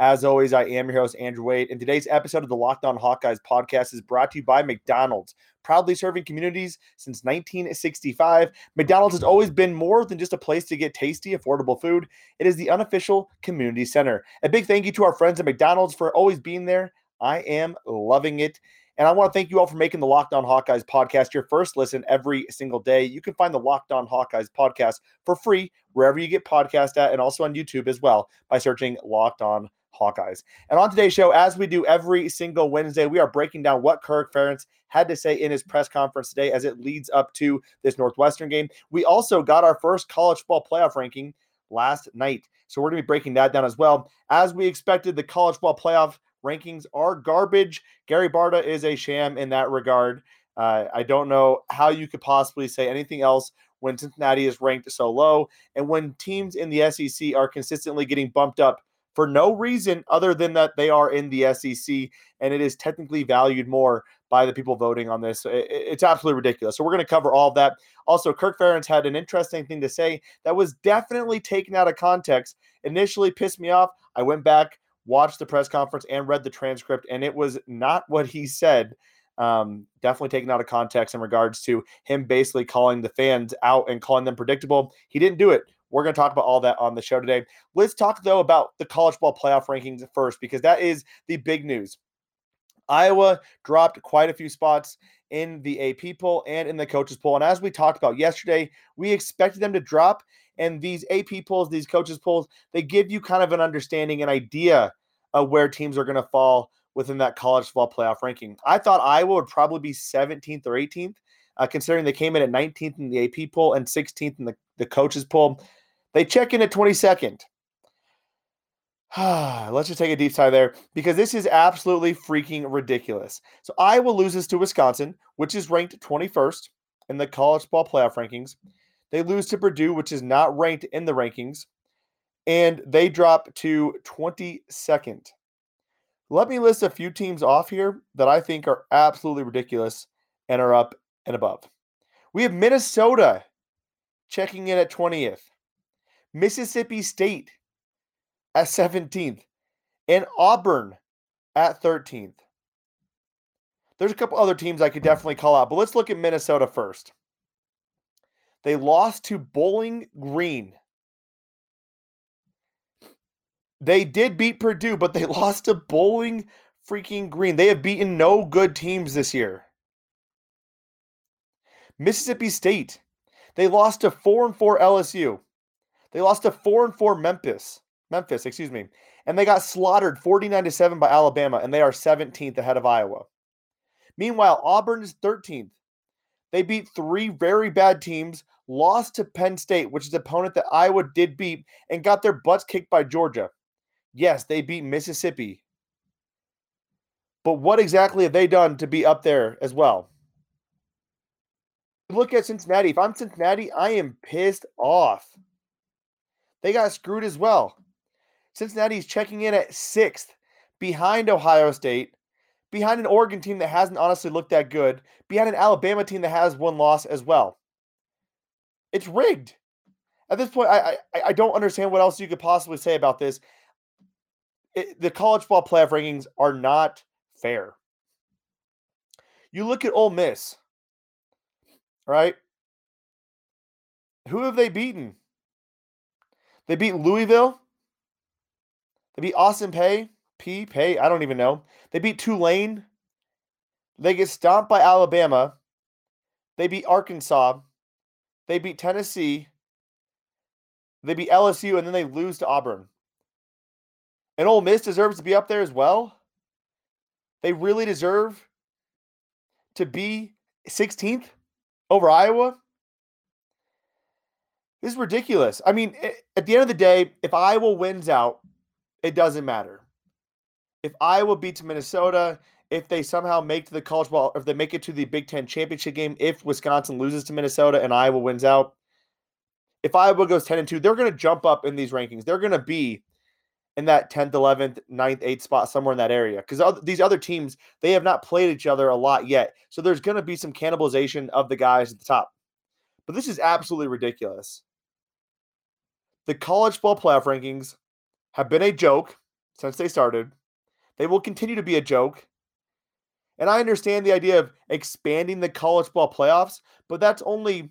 As always, I am your host, Andrew Wade, and today's episode of the Locked On Hawkeyes podcast is brought to you by McDonald's, proudly serving communities since 1965. McDonald's has always been more than just a place to get tasty, affordable food. It is the unofficial community center. A big thank you to our friends at McDonald's for always being there. I am loving it. And I want to thank you all for making the Locked On Hawkeyes podcast your first listen every single day. You can find the Locked On Hawkeyes podcast for free wherever you get podcast at and also on YouTube as well by searching Locked On Hawkeyes. And on today's show, as we do every single Wednesday, we are breaking down what Kirk Ferentz had to say in his press conference today as it leads up to this Northwestern game. We also got our first college football playoff ranking last night. So we're going to be breaking that down as well. As we expected, the college football playoff rankings are garbage. Gary Barta is a sham in that regard. Uh, I don't know how you could possibly say anything else when Cincinnati is ranked so low and when teams in the SEC are consistently getting bumped up for no reason other than that they are in the SEC and it is technically valued more by the people voting on this. It's absolutely ridiculous. So we're going to cover all of that. Also, Kirk Ferentz had an interesting thing to say that was definitely taken out of context. Initially pissed me off. I went back, watched the press conference and read the transcript, and it was not what he said. Um, definitely taken out of context in regards to him basically calling the fans out and calling them predictable. He didn't do it. We're going to talk about all that on the show today. Let's talk, though, about the college ball playoff rankings first, because that is the big news. Iowa dropped quite a few spots in the AP poll and in the coaches poll. And as we talked about yesterday, we expected them to drop. And these AP polls, these coaches polls, they give you kind of an understanding, an idea of where teams are going to fall within that college football playoff ranking. I thought Iowa would probably be 17th or 18th, uh, considering they came in at 19th in the AP poll and 16th in the, the coaches poll. They check in at 22nd. Let's just take a deep sigh there because this is absolutely freaking ridiculous. So Iowa loses to Wisconsin, which is ranked 21st in the college ball playoff rankings. They lose to Purdue, which is not ranked in the rankings, and they drop to 22nd. Let me list a few teams off here that I think are absolutely ridiculous and are up and above. We have Minnesota checking in at 20th, Mississippi State at 17th, and Auburn at 13th. There's a couple other teams I could definitely call out, but let's look at Minnesota first. They lost to Bowling Green. They did beat Purdue, but they lost to Bowling freaking Green. They have beaten no good teams this year. Mississippi State. They lost to 4 and 4 LSU. They lost to 4 and 4 Memphis. Memphis, excuse me. And they got slaughtered 49 to 7 by Alabama and they are 17th ahead of Iowa. Meanwhile, Auburn is 13th. They beat three very bad teams, lost to Penn State, which is an opponent that Iowa did beat, and got their butts kicked by Georgia. Yes, they beat Mississippi. But what exactly have they done to be up there as well? Look at Cincinnati. If I'm Cincinnati, I am pissed off. They got screwed as well. Cincinnati's checking in at sixth behind Ohio State, behind an Oregon team that hasn't honestly looked that good, behind an Alabama team that has one loss as well. It's rigged. At this point, I I, I don't understand what else you could possibly say about this. It, the college football playoff rankings are not fair. You look at Ole Miss, right? Who have they beaten? They beat Louisville. They beat Austin Peay. P. Pay. I don't even know. They beat Tulane. They get stomped by Alabama. They beat Arkansas. They beat Tennessee. They beat LSU, and then they lose to Auburn. And Ole Miss deserves to be up there as well. They really deserve to be 16th over Iowa. This is ridiculous. I mean, eh, at the end of the day, if Iowa wins out, it doesn't matter. If Iowa beats Minnesota, if they somehow make to the college ball, if they make it to the Big Ten championship game, if Wisconsin loses to Minnesota and Iowa wins out, if Iowa goes 10 and 2, they're going to jump up in these rankings. They're going to be in that 10th, 11th, 9th, 8th spot somewhere in that area because these other teams, they have not played each other a lot yet. So there's going to be some cannibalization of the guys at the top. But this is absolutely ridiculous. The college football playoff rankings have been a joke since they started. They will continue to be a joke. And I understand the idea of expanding the college ball playoffs, but that's only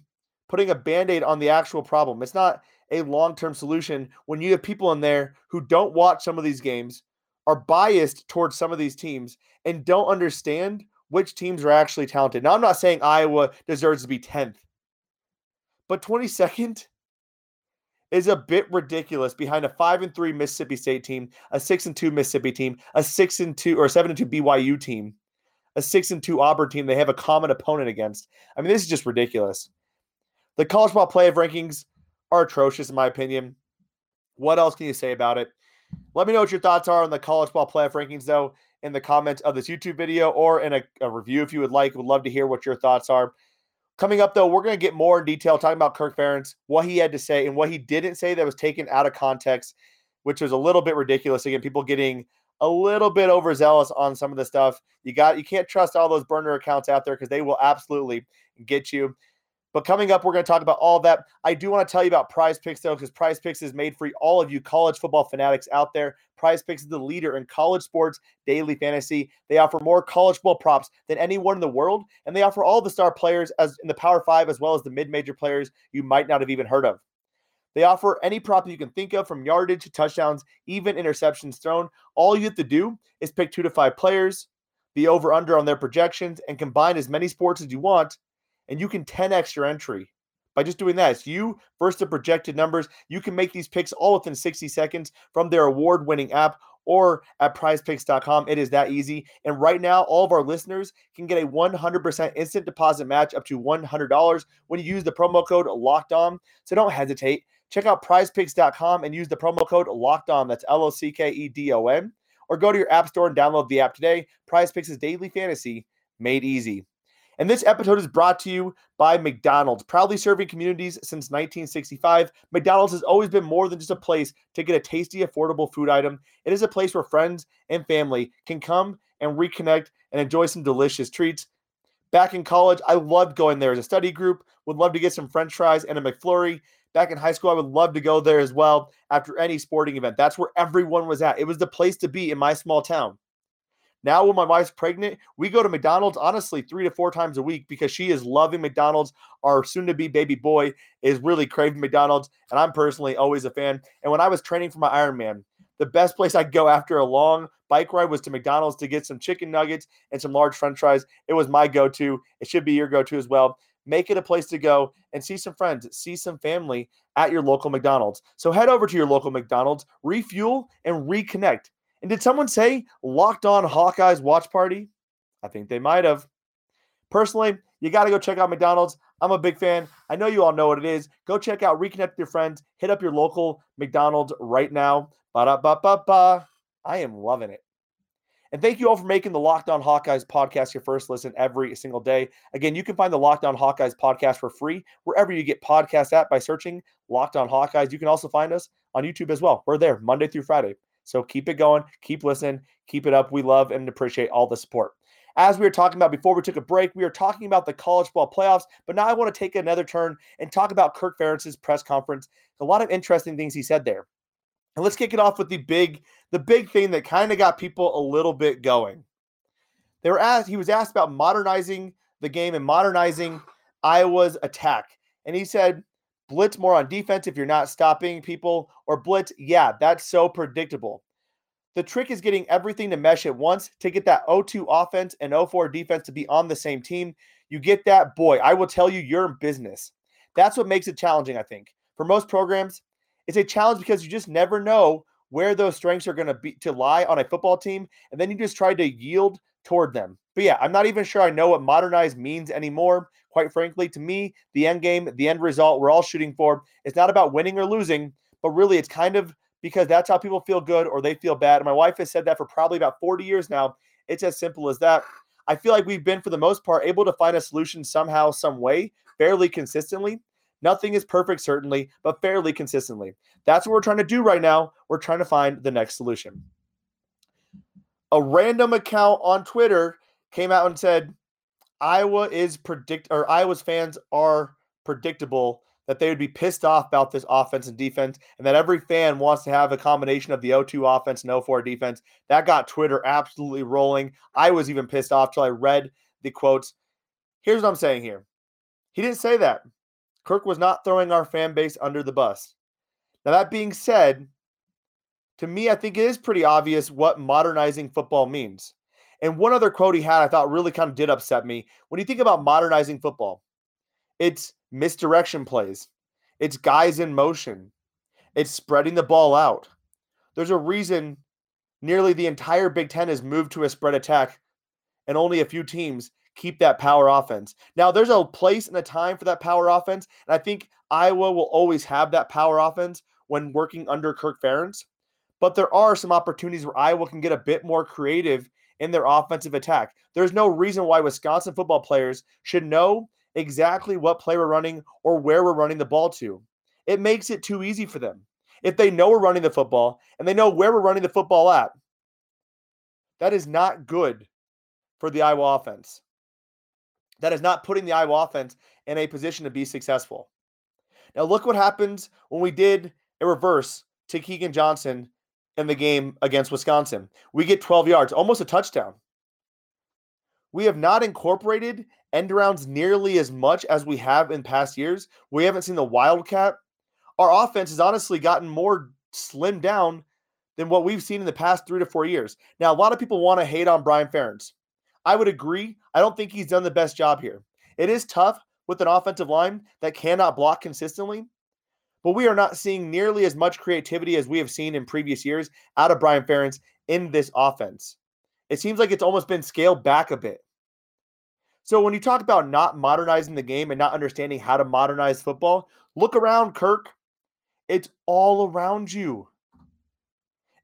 putting a band aid on the actual problem. It's not a long term solution when you have people in there who don't watch some of these games, are biased towards some of these teams, and don't understand which teams are actually talented. Now, I'm not saying Iowa deserves to be 10th, but 22nd is a bit ridiculous behind a 5 and 3 Mississippi State team, a 6 and 2 Mississippi team, a 6 and 2 or 7 and 2 BYU team a six and two Auburn team they have a common opponent against. I mean, this is just ridiculous. The college ball playoff rankings are atrocious, in my opinion. What else can you say about it? Let me know what your thoughts are on the college ball playoff rankings, though, in the comments of this YouTube video or in a, a review if you would like. Would love to hear what your thoughts are. Coming up, though, we're going to get more in detail talking about Kirk Ferentz, what he had to say, and what he didn't say that was taken out of context, which was a little bit ridiculous. Again, people getting a little bit overzealous on some of the stuff. You got you can't trust all those burner accounts out there because they will absolutely get you. But coming up, we're going to talk about all that. I do want to tell you about Prize Picks though, because Prize Picks is made for all of you college football fanatics out there. Prize Picks is the leader in college sports daily fantasy. They offer more college football props than anyone in the world, and they offer all the star players as in the Power Five as well as the mid-major players you might not have even heard of. They offer any prop you can think of from yardage to touchdowns, even interceptions thrown. All you have to do is pick two to five players, the over under on their projections, and combine as many sports as you want, and you can 10x your entry by just doing that. It's you versus the projected numbers. You can make these picks all within 60 seconds from their award winning app or at prizepicks.com. It is that easy. And right now, all of our listeners can get a 100% instant deposit match up to $100 when you use the promo code locked on. So don't hesitate. Check out prizepicks.com and use the promo code locked on. That's L O C K E D O N. Or go to your app store and download the app today. Prize Picks is daily fantasy made easy. And this episode is brought to you by McDonald's. Proudly serving communities since 1965, McDonald's has always been more than just a place to get a tasty, affordable food item. It is a place where friends and family can come and reconnect and enjoy some delicious treats. Back in college, I loved going there as a study group, would love to get some french fries and a McFlurry back in high school, I would love to go there as well after any sporting event. That's where everyone was at. It was the place to be in my small town. Now, when my wife's pregnant, we go to McDonald's honestly three to four times a week because she is loving McDonald's. Our soon to be baby boy is really craving McDonald's, and I'm personally always a fan. And when I was training for my Ironman, the best place I'd go after a long bike ride was to McDonald's to get some chicken nuggets and some large french fries. It was my go to. It should be your go to as well make it a place to go and see some friends, see some family at your local McDonald's. So head over to your local McDonald's, refuel, and reconnect. And did someone say locked on Hawkeyes watch party? I think they might have. Personally, you got to go check out McDonald's. I'm a big fan. I know you all know what it is. Go check out, reconnect with your friends, hit up your local McDonald's right now. Ba da ba ba ba. I am loving it. And thank you all for making the Locked On Hawkeyes podcast your first listen every single day. Again, you can find the Locked On Hawkeyes podcast for free wherever you get podcasts at by searching Locked On Hawkeyes. You can also find us on YouTube as well. We're there Monday through Friday. So keep it going, keep listening, keep it up. We love and appreciate all the support. As we were talking about before we took a break, we were talking about the college ball playoffs, but now I want to take another turn and talk about Kirk Ferentz's press conference. A lot of interesting things he said there. And let's kick it off with the big, the big thing that kind of got people a little bit going. They were asked, he was asked about modernizing the game and modernizing Iowa's attack. And he said, blitz more on defense if you're not stopping people, or blitz, yeah, that's so predictable. The trick is getting everything to mesh at once to get that 0-2 offense and 0-4 defense to be on the same team. You get that, boy, I will tell you, you're in business. That's what makes it challenging, I think. For most programs, it's a challenge because you just never know where those strengths are going to be to lie on a football team, and then you just try to yield toward them. But yeah, I'm not even sure I know what modernized means anymore. Quite frankly, to me, the end game, the end result we're all shooting for, it's not about winning or losing, but really it's kind of because that's how people feel good or they feel bad. And my wife has said that for probably about 40 years now. It's as simple as that. I feel like we've been, for the most part, able to find a solution somehow, some way, fairly consistently. Nothing is perfect, certainly, but fairly consistently. That's what we're trying to do right now. We're trying to find the next solution. A random account on Twitter came out and said Iowa is predict or Iowa's fans are predictable that they would be pissed off about this offense and defense, and that every fan wants to have a combination of the 0-2 offense and 0-4 defense. That got Twitter absolutely rolling. I was even pissed off till I read the quotes. Here's what I'm saying here. He didn't say that. Kirk was not throwing our fan base under the bus. Now, that being said, to me, I think it is pretty obvious what modernizing football means. And one other quote he had I thought really kind of did upset me. When you think about modernizing football, it's misdirection plays, it's guys in motion, it's spreading the ball out. There's a reason nearly the entire Big Ten has moved to a spread attack, and only a few teams keep that power offense. Now, there's a place and a time for that power offense, and I think Iowa will always have that power offense when working under Kirk Ferentz. But there are some opportunities where Iowa can get a bit more creative in their offensive attack. There's no reason why Wisconsin football players should know exactly what play we're running or where we're running the ball to. It makes it too easy for them. If they know we're running the football and they know where we're running the football at, that is not good for the Iowa offense. That is not putting the Iowa offense in a position to be successful. Now, look what happens when we did a reverse to Keagan Johnson in the game against Wisconsin. We get 12 yards, almost a touchdown. We have not incorporated end rounds nearly as much as we have in past years. We haven't seen the Wildcat. Our offense has honestly gotten more slimmed down than what we've seen in the past three to four years. Now, a lot of people want to hate on Brian Ferentz. I would agree. I don't think he's done the best job here. It is tough with an offensive line that cannot block consistently, but we are not seeing nearly as much creativity as we have seen in previous years out of Brian Ferentz in this offense. It seems like it's almost been scaled back a bit. So when you talk about not modernizing the game and not understanding how to modernize football, look around, Kirk. It's all around you.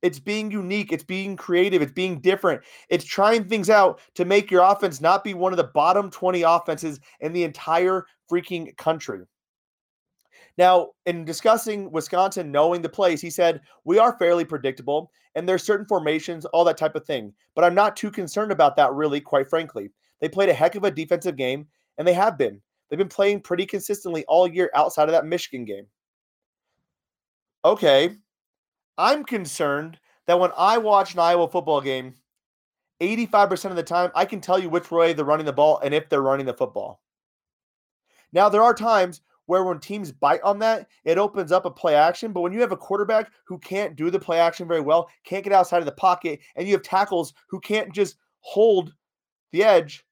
It's being unique, it's being creative, it's being different. It's trying things out to make your offense not be one of the bottom 20 offenses in the entire freaking country. Now, in discussing Wisconsin knowing the place, he said, We are fairly predictable and there's certain formations, all that type of thing. But I'm not too concerned about that, really, quite frankly. They played a heck of a defensive game, and they have been. They've been playing pretty consistently all year outside of that Michigan game. Okay. I'm concerned that when I watch an Iowa football game, 85% of the time, I can tell you which way they're running the ball and if they're running the football. Now, there are times where when teams bite on that, it opens up a play action. But when you have a quarterback who can't do the play action very well, can't get outside of the pocket, and you have tackles who can't just hold the edge,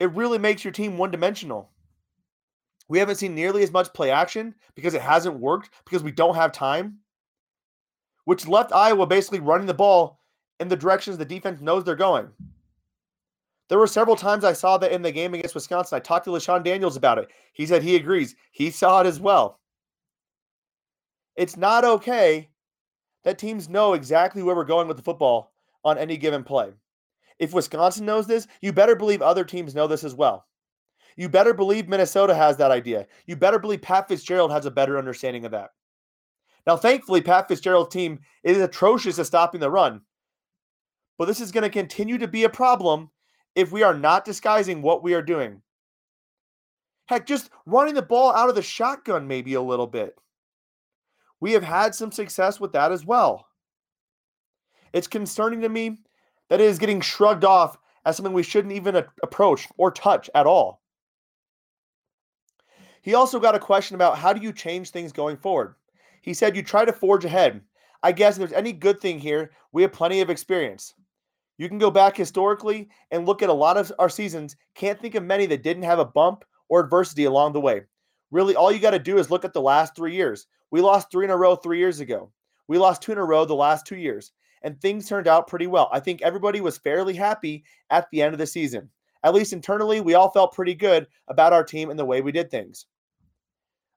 it really makes your team one dimensional. We haven't seen nearly as much play action because it hasn't worked because we don't have time, which left Iowa basically running the ball in the directions the defense knows they're going. There were several times I saw that in the game against Wisconsin. I talked to LeShun Daniels about it. He said he agrees. He saw it as well. It's not okay that teams know exactly where we're going with the football on any given play. If Wisconsin knows this, you better believe other teams know this as well. You better believe Minnesota has that idea. You better believe Pat Fitzgerald has a better understanding of that. Now, thankfully, Pat Fitzgerald's team is atrocious at stopping the run. But this is going to continue to be a problem if we are not disguising what we are doing. Heck, just running the ball out of the shotgun, maybe a little bit. We have had some success with that as well. It's concerning to me that is getting shrugged off as something we shouldn't even approach or touch at all. He also got a question about how do you change things going forward? He said you try to forge ahead. I guess if there's any good thing here, we have plenty of experience. You can go back historically and look at a lot of our seasons. Can't think of many that didn't have a bump or adversity along the way. Really, all you got to do is look at the last three years. We lost three in a row three years ago. We lost two in a row the last two years, and things turned out pretty well. I think everybody was fairly happy at the end of the season. At least internally, we all felt pretty good about our team and the way we did things.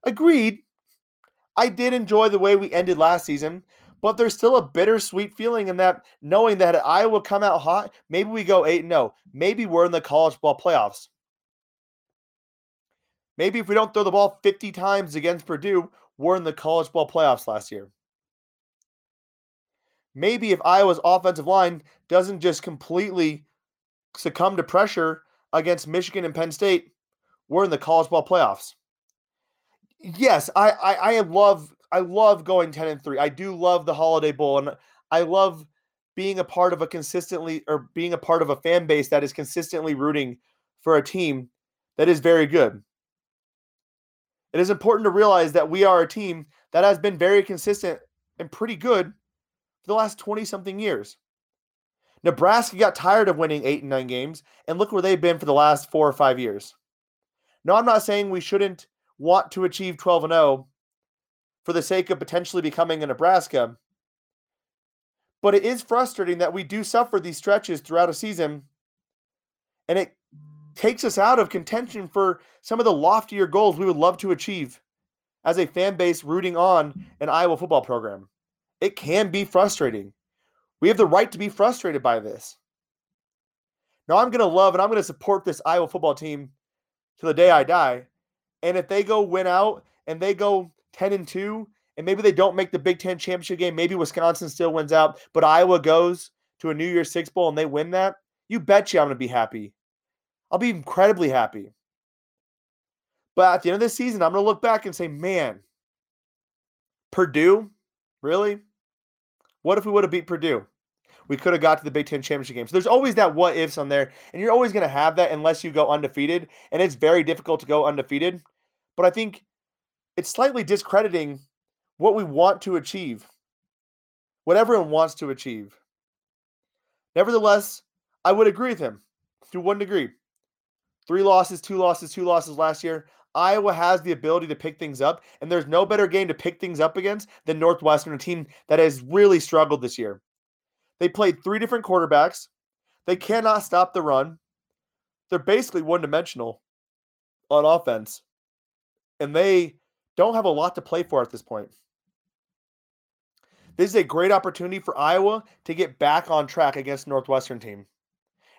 Agreed. I did enjoy the way we ended last season, But there's still a bittersweet feeling in that knowing that Iowa come out hot, maybe we go 8 0. Maybe we're in the college ball playoffs. Maybe if we don't throw the ball 50 times against Purdue, we're in the college ball playoffs last year. Maybe if Iowa's offensive line doesn't just completely succumb to pressure against Michigan and Penn State, we're in the college ball playoffs. Yes, I, I I love I love going 10 and 3. I do love the Holiday Bowl and I love being a part of a consistently or being a part of a fan base that is consistently rooting for a team that is very good. It is important to realize that we are a team that has been very consistent and pretty good for the last 20 something years. Nebraska got tired of winning eight and nine games, and look where they've been for the last four or five years. No, I'm not saying we shouldn't want to achieve 12 and 0 for the sake of potentially becoming a Nebraska. But it is frustrating that we do suffer these stretches throughout a season, and it takes us out of contention for some of the loftier goals we would love to achieve as a fan base rooting on an Iowa football program. It can be frustrating. We have the right to be frustrated by this. Now, I'm going to love and I'm going to support this Iowa football team to the day I die. And if they go win out and they go 10 and 2, and maybe they don't make the Big Ten championship game, maybe Wisconsin still wins out, but Iowa goes to a New Year's Six Bowl and they win that, you bet you I'm going to be happy. I'll be incredibly happy. But at the end of the season, I'm going to look back and say, man, Purdue, really? What if we would have beat Purdue? We could have got to the Big Ten championship game. So there's always that what ifs on there, and you're always going to have that unless you go undefeated. And it's very difficult to go undefeated. But I think it's slightly discrediting what we want to achieve, what everyone wants to achieve. Nevertheless, I would agree with him to one degree. Three losses, two losses, two losses last year. Iowa has the ability to pick things up, and there's no better game to pick things up against than Northwestern, a team that has really struggled this year. They played three different quarterbacks. They cannot stop the run. They're basically one dimensional on offense, and they don't have a lot to play for at this point. This is a great opportunity for Iowa to get back on track against Northwestern team.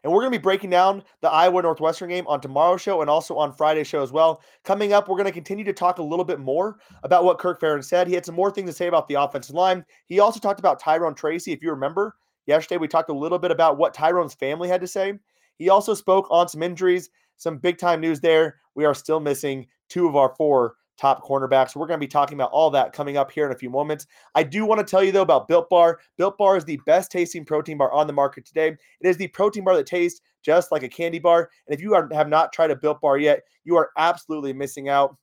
And we're going to be breaking down the Iowa Northwestern game on tomorrow's show and also on Friday's show as well. Coming up, we're going to continue to talk a little bit more about what Kirk Ferentz said. He had some more things to say about the offensive line. He also talked about Tyrone Tracy. If you remember, yesterday we talked a little bit about what Tyrone's family had to say. He also spoke on some injuries, some big time news there. We are still missing two of our four top cornerbacks. We're going to be talking about all that coming up here in a few moments. I do want to tell you, though, about Built Bar. Built Bar is the best tasting protein bar on the market today. It is the protein bar that tastes just like a candy bar. And if you are, have not tried a Built Bar yet, you are absolutely missing out.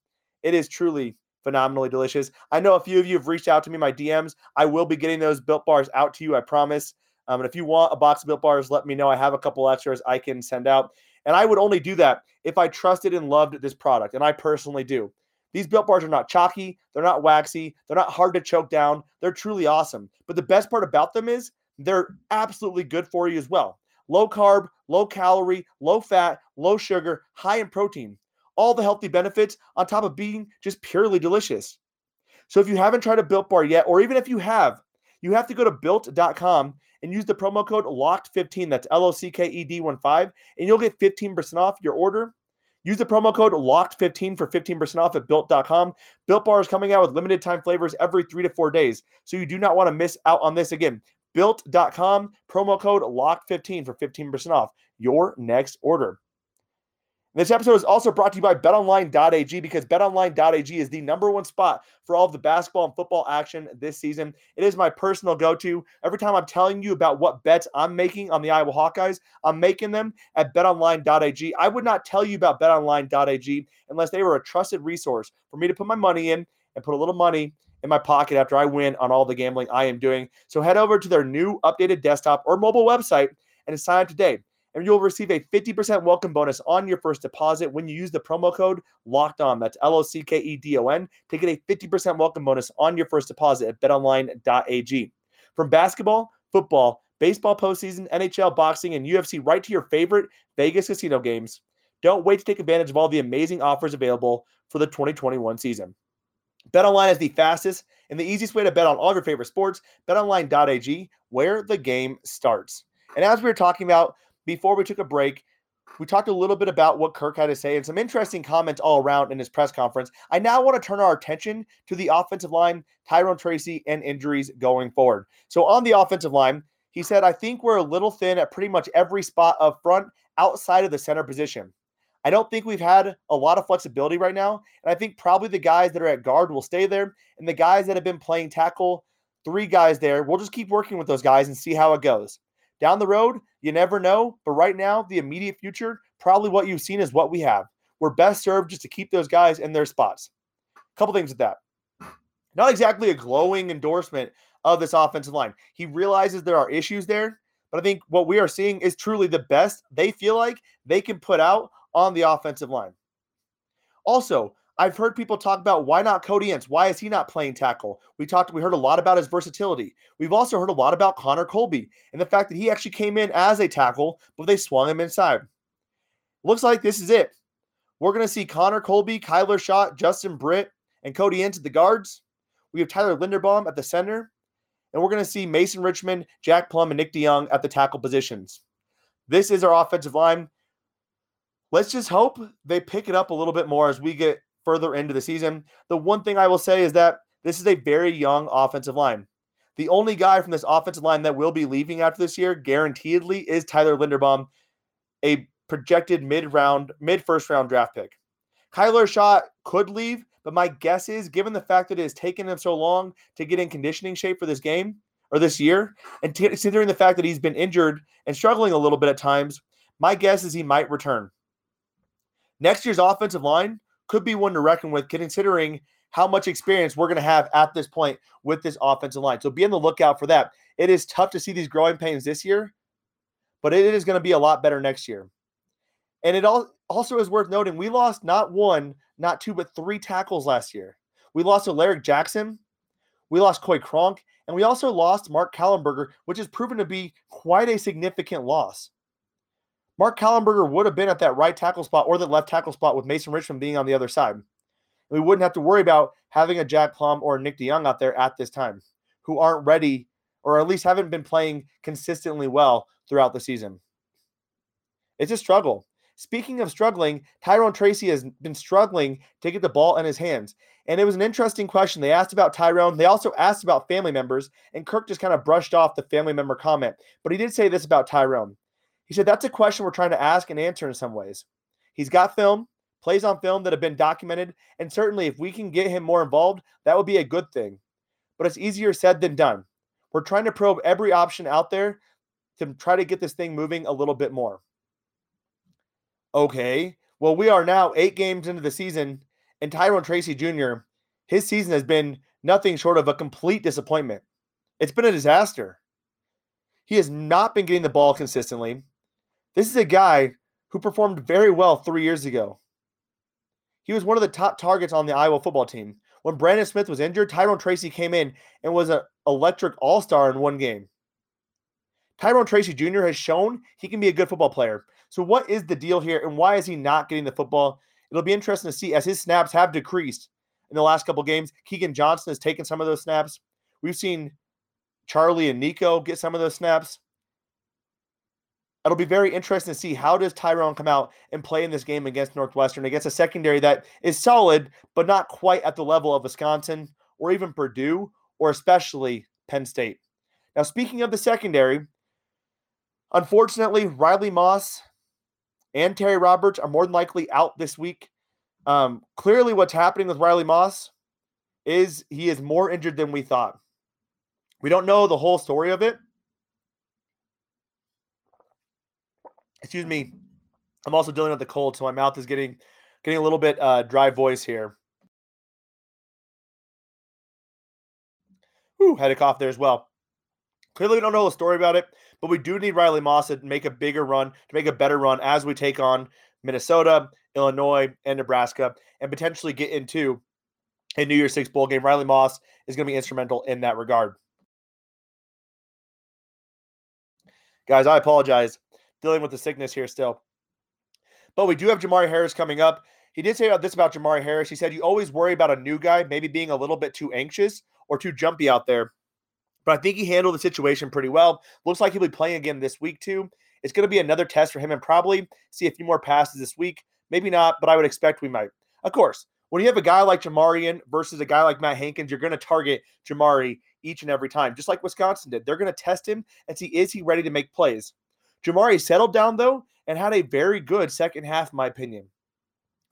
It is truly phenomenally delicious. I know a few of you have reached out to me, my DMs. I will be getting those Built Bars out to you, I promise. Um, and if you want a box of Built Bars, let me know. I have a couple extras I can send out. And I would only do that if I trusted and loved this product. And I personally do. These built bars are not chalky, they're not waxy, they're not hard to choke down. They're truly awesome. But the best part about them is they're absolutely good for you as well. Low carb, low calorie, low fat, low sugar, high in protein. All the healthy benefits on top of being just purely delicious. So if you haven't tried a built bar yet, or even if you have, you have to go to built.com and use the promo code LOCKED15. That's L O C K E D 1 5, and you'll get 15% off your order. Use the promo code LOCKED15 for 15% off at built.com. Built Bar is coming out with limited time flavors every three to four days. So you do not want to miss out on this again. Built.com, promo code LOCKED15 for 15% off your next order. This episode is also brought to you by betonline.ag because betonline.ag is the number one spot for all of the basketball and football action this season. It is my personal go to. Every time I'm telling you about what bets I'm making on the Iowa Hawkeyes, I'm making them at betonline.ag. I would not tell you about betonline.ag unless they were a trusted resource for me to put my money in and put a little money in my pocket after I win on all the gambling I am doing. So head over to their new updated desktop or mobile website and sign up today and you'll receive a 50% welcome bonus on your first deposit when you use the promo code locked on. That's L O C K E D O N to get a 50% welcome bonus on your first deposit at betonline.ag. From basketball, football, baseball postseason, NHL, boxing, and UFC, right to your favorite Vegas casino games. Don't wait to take advantage of all the amazing offers available for the 2021 season. BetOnline is the fastest and the easiest way to bet on all of your favorite sports. BetOnline.ag, where the game starts. And as we were talking about before we took a break, we talked a little bit about what Kirk had to say and some interesting comments all around in his press conference. I now want to turn our attention to the offensive line, Tyrone Tracy, and injuries going forward. So, on the offensive line, he said, I think we're a little thin at pretty much every spot up front outside of the center position. I don't think we've had a lot of flexibility right now. And I think probably the guys that are at guard will stay there. And the guys that have been playing tackle, three guys there, we'll just keep working with those guys and see how it goes. Down the road, you never know. But right now, the immediate future, probably what you've seen is what we have. We're best served just to keep those guys in their spots. A couple things with that. Not exactly a glowing endorsement of this offensive line. He realizes there are issues there, but I think what we are seeing is truly the best they feel like they can put out on the offensive line. Also, I've heard people talk about why not Cody Ince? Why is he not playing tackle? We talked, we heard a lot about his versatility. We've also heard a lot about Connor Colby and the fact that he actually came in as a tackle, but they swung him inside. Looks like this is it. We're going to see Connor Colby, Kyler Schott, Justin Britt, and Cody Ince at the guards. We have Tyler Linderbaum at the center. And we're going to see Mason Richman, Jack Plumb, and Nick DeJong at the tackle positions. This is our offensive line. Let's just hope they pick it up a little bit more as we get further into the season. The one thing I will say is that this is a very young offensive line. The only guy from this offensive line that will be leaving after this year, guaranteedly, is Tyler Linderbaum, a projected mid round, mid first round draft pick. Kyler Schott could leave, but my guess is, given the fact that it has taken him so long to get in conditioning shape for this game or this year, and t- considering the fact that he's been injured and struggling a little bit at times, my guess is he might return. Next year's offensive line could be one to reckon with, considering how much experience we're going to have at this point with this offensive line. So be on the lookout for that. It is tough to see these growing pains this year, but it is going to be a lot better next year. And it all also is worth noting we lost not one, not two, but three tackles last year. We lost Alaric Jackson, we lost Coy Cronk, and we also lost Mark Kallenberger, which has proven to be quite a significant loss. Mark Kallenberger would have been at that right tackle spot or the left tackle spot with Mason Richman being on the other side. We wouldn't have to worry about having a Jack Plumb or Nick DeJong out there at this time who aren't ready or at least haven't been playing consistently well throughout the season. It's a struggle. Speaking of struggling, Tyrone Tracy has been struggling to get the ball in his hands. And it was an interesting question. They asked about Tyrone. They also asked about family members, and Kirk just kind of brushed off the family member comment. But he did say this about Tyrone. He said, That's a question we're trying to ask and answer in some ways. He's got film, plays on film that have been documented. And certainly, if we can get him more involved, that would be a good thing. But it's easier said than done. We're trying to probe every option out there to try to get this thing moving a little bit more. Okay. Well, we are now eight games into the season, and Tyrone Tracy Jr., his season has been nothing short of a complete disappointment. It's been a disaster. He has not been getting the ball consistently. This is a guy who performed very well three years ago. He was one of the top targets on the Iowa football team. When Brandon Smith was injured, Tyrone Tracy came in and was an electric all star in one game. Tyrone Tracy Jr. has shown he can be a good football player. So, what is the deal here, and why is he not getting the football? It'll be interesting to see as his snaps have decreased in the last couple games. Keagan Johnson has taken some of those snaps. We've seen Charlie and Nico get some of those snaps. It'll be very interesting to see how does Tyrone come out and play in this game against Northwestern against a secondary that is solid, but not quite at the level of Wisconsin or even Purdue or especially Penn State. Now, speaking of the secondary, unfortunately, Riley Moss and Terry Roberts are more than likely out this week. Um, clearly, what's happening with Riley Moss is he is more injured than we thought. We don't know the whole story of it. Excuse me. I'm also dealing with the cold, so my mouth is getting getting a little bit uh, dry voice here. Whew, had a cough there as well. Clearly, we don't know the story about it, but we do need Riley Moss to make a bigger run, to make a better run as we take on Minnesota, Illinois, and Nebraska, and potentially get into a New Year's Six bowl game. Riley Moss is going to be instrumental in that regard. Guys, I apologize. Dealing with the sickness here still. But we do have Jermari Harris coming up. he did say about this about Jermari Harris. He said, You always worry about a new guy maybe being a little bit too anxious or too jumpy out there. But I think he handled the situation pretty well. Looks like he'll be playing again this week, too. It's going to be another test for him and probably see a few more passes this week. Maybe not, but I would expect we might. Of course, when you have a guy like Jamarian versus a guy like Matt Hankins, you're going to target Jermari each and every time, just like Wisconsin did. They're going to test him and see is he ready to make plays. Jermari settled down though and had a very good second half, in my opinion.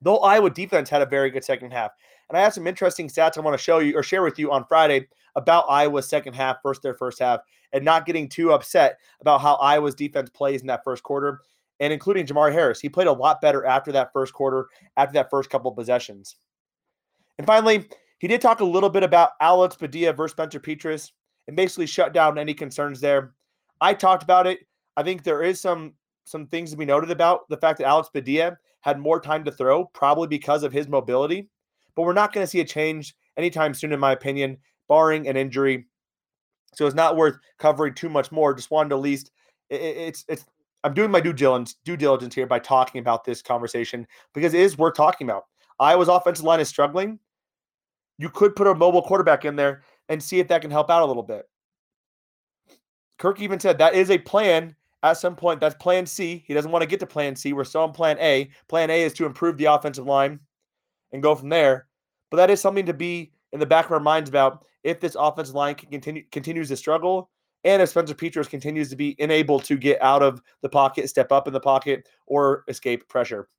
Though Iowa defense had a very good second half. And I have some interesting stats I want to show you or share with you on Friday about Iowa's second half versus their first half and not getting too upset about how Iowa's defense plays in that first quarter and including Jermari Harris. He played a lot better after that first quarter, after that first couple possessions. And finally, he did talk a little bit about Alex Padilla versus Spencer Petras and basically shut down any concerns there. I talked about it. I think there is some some things to be noted about the fact that Alex Padilla had more time to throw, probably because of his mobility. But we're not going to see a change anytime soon, in my opinion, barring an injury. So it's not worth covering too much more. Just wanted to at least it, it's it's I'm doing my due diligence due diligence here by talking about this conversation because it is worth talking about. Iowa's offensive line is struggling. You could put a mobile quarterback in there and see if that can help out a little bit. Kirk even said that is a plan at some point. That's plan C. He doesn't want to get to plan C. We're still on plan A. Plan A is to improve the offensive line and go from there. But that is something to be in the back of our minds about if this offensive line can continue continues to struggle and if Spencer Petras continues to be unable to get out of the pocket, step up in the pocket, or escape pressure.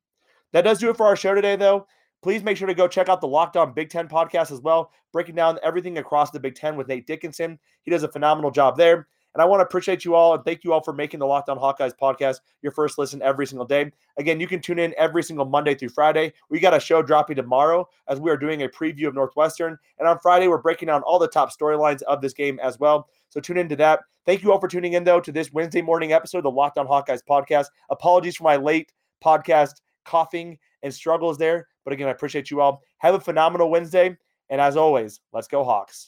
That does do it for our show today, though. Please make sure to go check out the Locked On Big Ten podcast as well, breaking down everything across the Big Ten with Nate Dickinson. He does a phenomenal job there. And I want to appreciate you all and thank you all for making the Locked On Hawkeyes podcast your first listen every single day. Again, you can tune in every single Monday through Friday. We got a show dropping tomorrow as we are doing a preview of Northwestern. And on Friday, we're breaking down all the top storylines of this game as well. So tune into that. Thank you all for tuning in, though, to this Wednesday morning episode of the Locked On Hawkeyes podcast. Apologies for my late podcast coughing and struggles there. But again, I appreciate you all. Have a phenomenal Wednesday. And as always, let's go, Hawks.